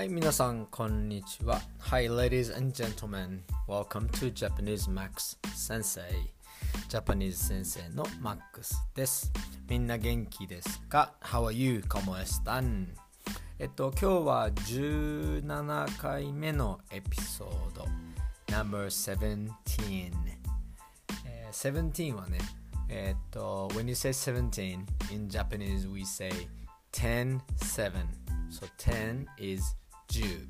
はい、皆さん、こんにちは。Hi, ladies and gentlemen. Welcome to Japanese Max Sensei. ジャパニーズ先生のマックスです。みんな元気ですか ?How are you? ¿Cómo están? えっと、今日は17回目のエピソード。No.17。えー、17はね、えっと、when you say 17 in Japanese we say 10, 7. So 10 is 10.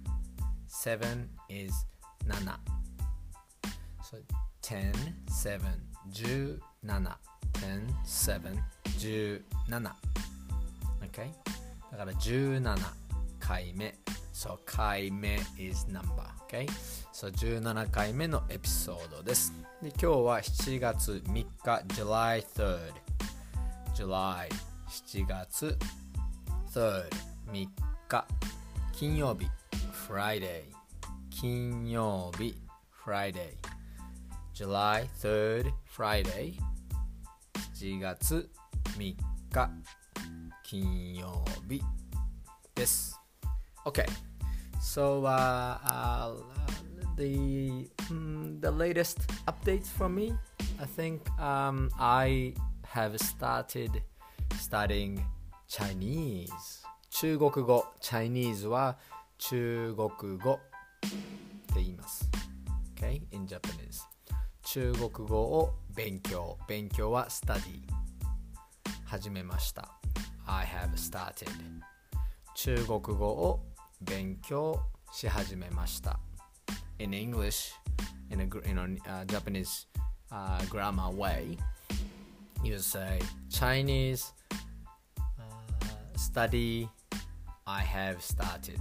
7 is 7. So 10, 7, 17. 10, 7, 17. Okay? だから17回目。So 回目 is number. Okay? So 17回目のエピソードです。で今日は7月3日 July 3rd July 7月 3rd 3日金曜日 Friday 金曜日 Friday July 3rd Friday 7月3日金曜日です Okay so uh, uh, the mm, the latest updates from me I think um, I have started studying Chinese 中国語 Chinese は中国語って言います Okay? in Japanese 中国語を勉強勉強は study 始めました I have started 中国語を勉強し始めました in English in a in a uh, Japanese uh, grammar way you say Chinese uh, study I have started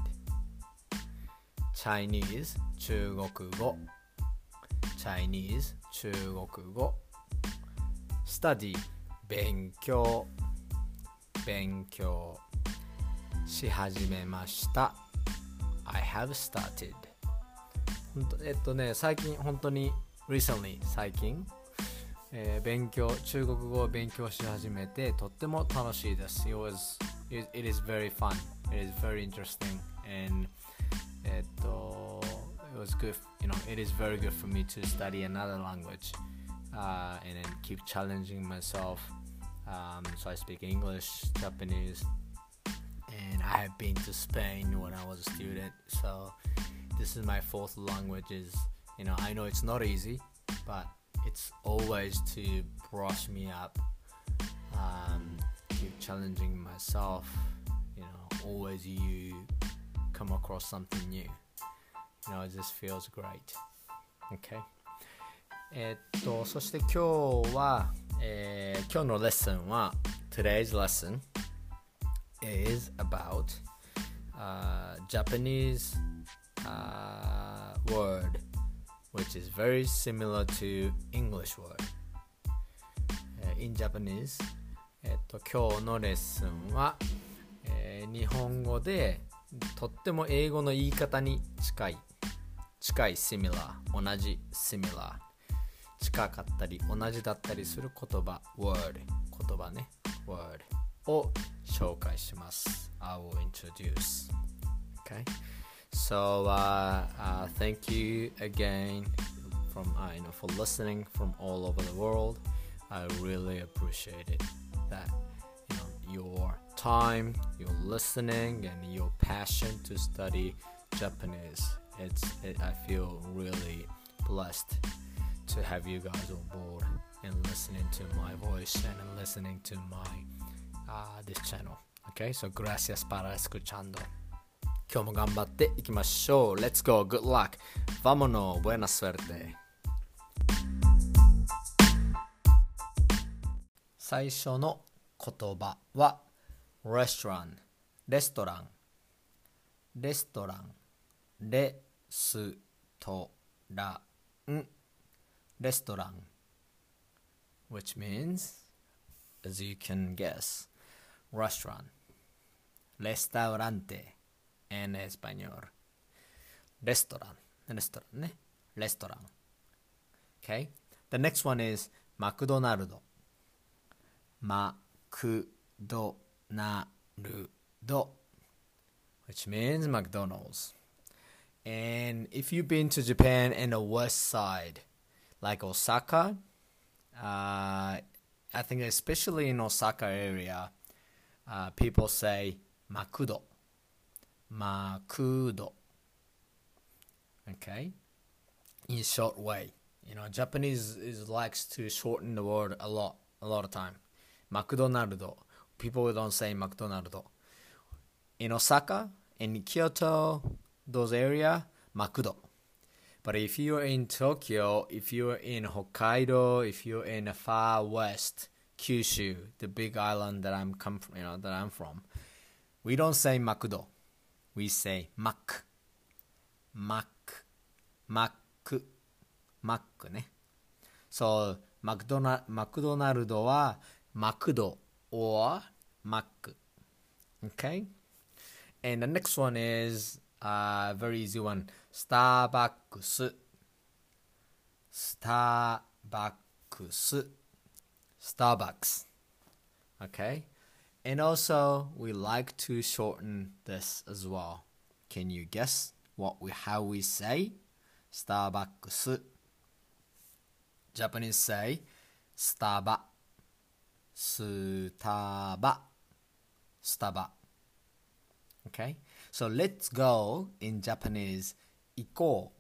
Chinese 中国語 Chinese 中国語 study 勉強勉強し始めました I have started えっとね最近本当に recently 最近、えー勉強中国語を勉強し始めてとっても楽しいです It was it is very fun. It is very interesting. And it, uh, it was good you know it is very good for me to study another language uh, and then keep challenging myself. Um, so i speak english japanese and i have been to spain when i was a student. So this is my fourth language is you know i know it's not easy but it's always to brush me up. Um, keep challenging myself. You know, always you come across something new. You know, it just feels great. Okay. えっと、そして今日は、えー今日のレッスンは Today's lesson is about uh, Japanese uh, word which is very similar to English word. Uh, in Japanese, えっと、今日のレッスンは、えー日本語でとっても英語の言い方に近い近い similar 同じ similar 近かったり同じだったりする言葉 word 言葉ね word を紹介します I will introduce okay so uh, uh, thank you again from uh, you know for listening from all over the world I really appreciate it that you know your time your listening and your passion to study Japanese it's it, I feel really blessed to have you guys on board and listening to my voice and listening to my uh, this channel. Okay, so gracias para escuchando. 今日も頑張っていきましょう。Let's go. Good luck. Vámonos. Buena suerte. 最初の言葉は restaurant レストランレストランレストランレストラン which means as you can guess restaurant restaurante en español restaurant restaurant ね restaurant okay the next one is マクドナルドマクドナルド which means McDonald's. And if you've been to Japan in the west side, like Osaka, uh, I think especially in Osaka area, uh, people say makudo, makudo. Okay, in short way. You know, Japanese is likes to shorten the word a lot, a lot of time. McDonald. People don't say McDonald. In Osaka, in Kyoto, those area, Makudo. But if you're in Tokyo, if you're in Hokkaido, if you're in the far west, Kyushu, the big island that I'm come from, you know, that I'm from, we don't say Makudo. We say Mac. Mac. Mac. Mac ね。So, マクドナマクドナルドは makdo or mak. Okay? And the next one is a very easy one. Starbucks. Starbucks. Starbucks. Okay? And also we like to shorten this as well. Can you guess what we how we say Starbucks? Japanese say Starbucks. Starba. Staba. Staba. Okay? So let's go in Japanese. Iko.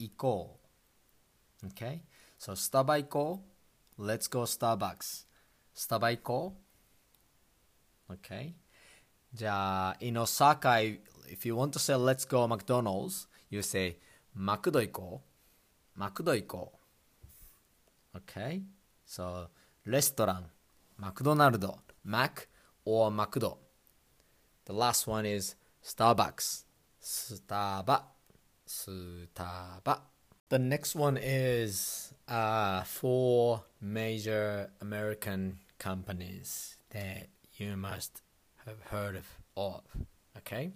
Iko. Okay? So Staba iko. Let's go Starbucks. Staba iko. Okay? じゃあ、in Osaka, if you want to say let's go McDonald's, you say マクド行こう。マクド行こう。Okay? So, レストラン、McDonald, Mac or McDo. The last one is Starbucks, Starba, Starba. The next one is uh, four major American companies that you must have heard of. of okay,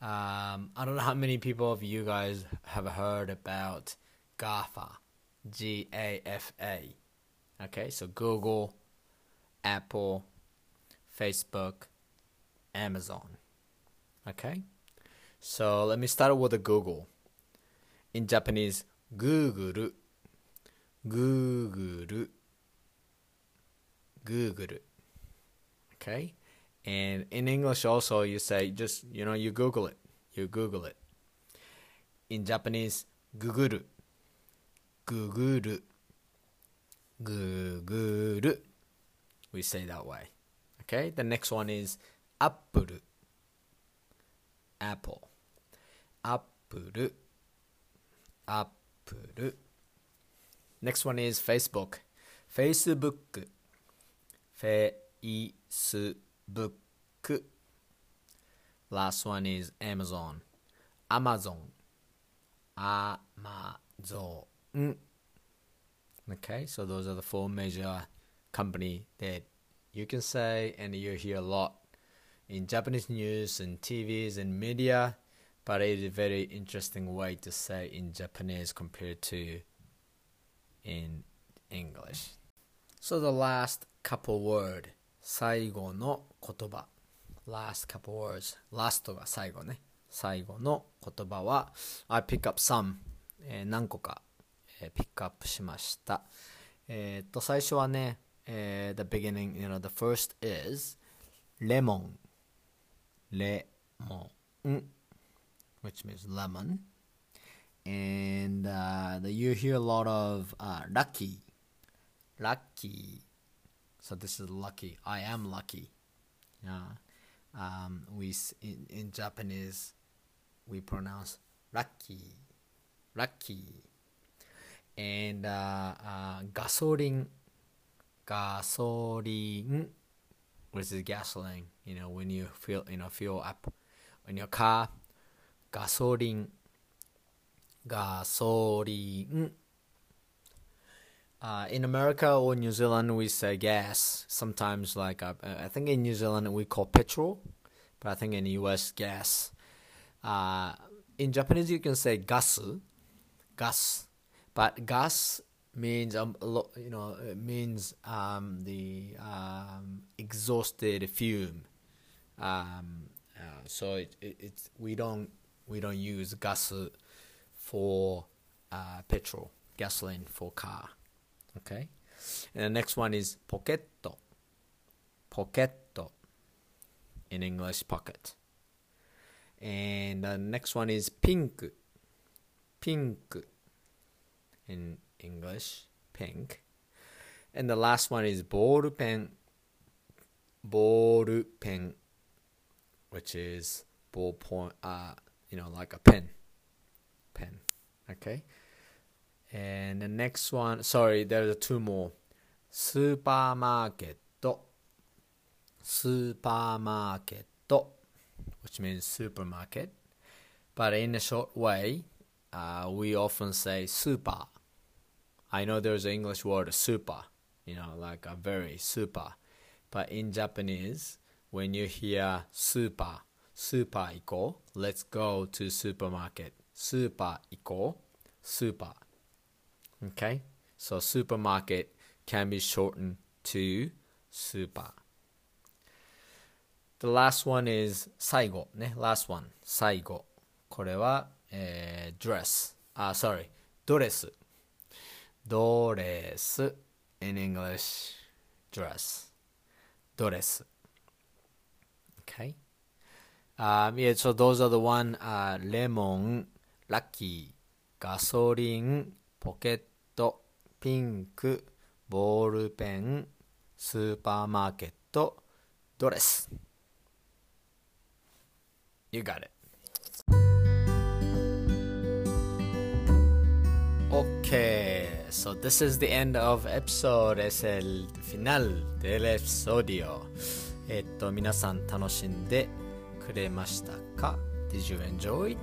um, I don't know how many people of you guys have heard about GAFA, G A F A. Okay, so Google, Apple, Facebook, Amazon. Okay? So let me start with the Google. In Japanese, Google. Google. Google. Okay? And in English also you say just you know you Google it. You Google it. In Japanese, Google. Google. Google. We say that way. Okay? The next one is Apple. Apple. Apple. Apple. Next one is Facebook. Facebook. Facebook. Last one is Amazon. Amazon. Amazon. Okay, so those are the four major company that you can say and you hear a lot in Japanese news and TVs and media, but it is a very interesting way to say in Japanese compared to in English. So the last couple word 最後の言葉 last couple words last が最後ね最後の言葉は I pick up some、えー、何個か、えー、ピックアップしましたえー、っと最初はね、えー、the beginning you know the first is lemon. Lemon. Which means lemon. And uh, you hear a lot of uh, lucky. Lucky. So this is lucky. I am lucky. Yeah. Um, we in, in Japanese we pronounce lucky, lucky, and uh, uh, gasoline, gasoline, which is gasoline. You know when you fill you know fill up in your car, gasoline, gasoline uh, in America or New Zealand, we say gas. Sometimes, like uh, I think in New Zealand we call petrol, but I think in the US gas. Uh, in Japanese, you can say gas, gas, but gas means um, you know means um, the um, exhausted fume, um, Uh, so it, it, it's we don't we don't use gas for uh, petrol, gasoline for car. Okay, and the next one is pocket. Pocket in English, pocket. And the next one is pink. Pink in English, pink. And the last one is ball pen. Ball pen, which is ballpoint, uh, you know, like a pen. Pen. Okay. And the next one, sorry, there are two more. Supermarket. Supermarket, which means supermarket. But in a short way, uh, we often say super. I know there's an English word super, you know, like a very super. But in Japanese, when you hear super, super equal, let's go to supermarket. Super equal, super. Okay? So supermarket can be shortened to super. The last one is 最後ね。last one 最後。これは、えー、dress あ、sorry ドレス ドレス in English dress ドレス okay um, yeah so those are the one uh, レモンラッキーガソリンポケットピンクボールペンスーパーマーケットドレス You got it. Okay, so this is the end of episode. Es el final del episodio. えっと、皆さん楽しんでくれましたか Did you enjoy?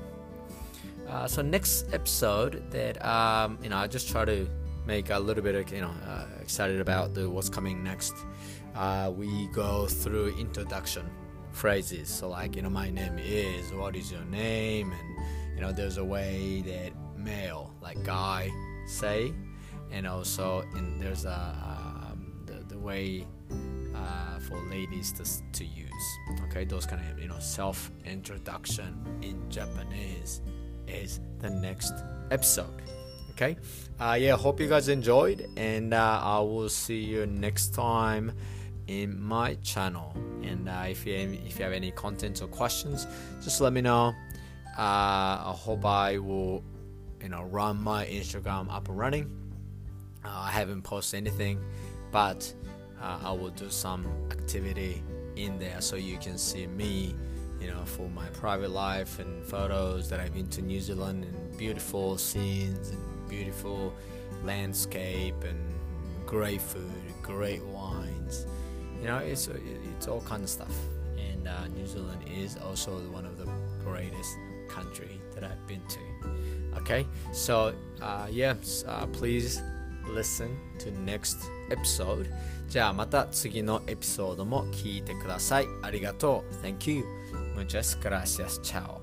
Uh, so next episode that um, you know I just try to make a little bit of you know uh, excited about the what's coming next. Uh, we go through introduction phrases. So like, you know, my name is, what is your name? And, you know, there's a way that male, like guy, say. And also, in, there's a, um, the, the way uh, for ladies to, to use. Okay, those kind of, you know, self introduction in Japanese is the next episode. Okay, uh, yeah, hope you guys enjoyed, and uh, I will see you next time in my channel. And uh, if you if you have any contents or questions, just let me know. Uh, I hope I will, you know, run my Instagram up and running. Uh, I haven't posted anything, but uh, I will do some activity in there so you can see me, you know, for my private life and photos that I've been to New Zealand and beautiful scenes and beautiful landscape and great food, great wines you know it's it's all kind of stuff and uh, New Zealand is also one of the greatest country that I've been to okay so uh, yeah uh, please listen to next episode じゃあまた次のエピソードも聞いてくださいありがとう Thank you Muchas gracias Ciao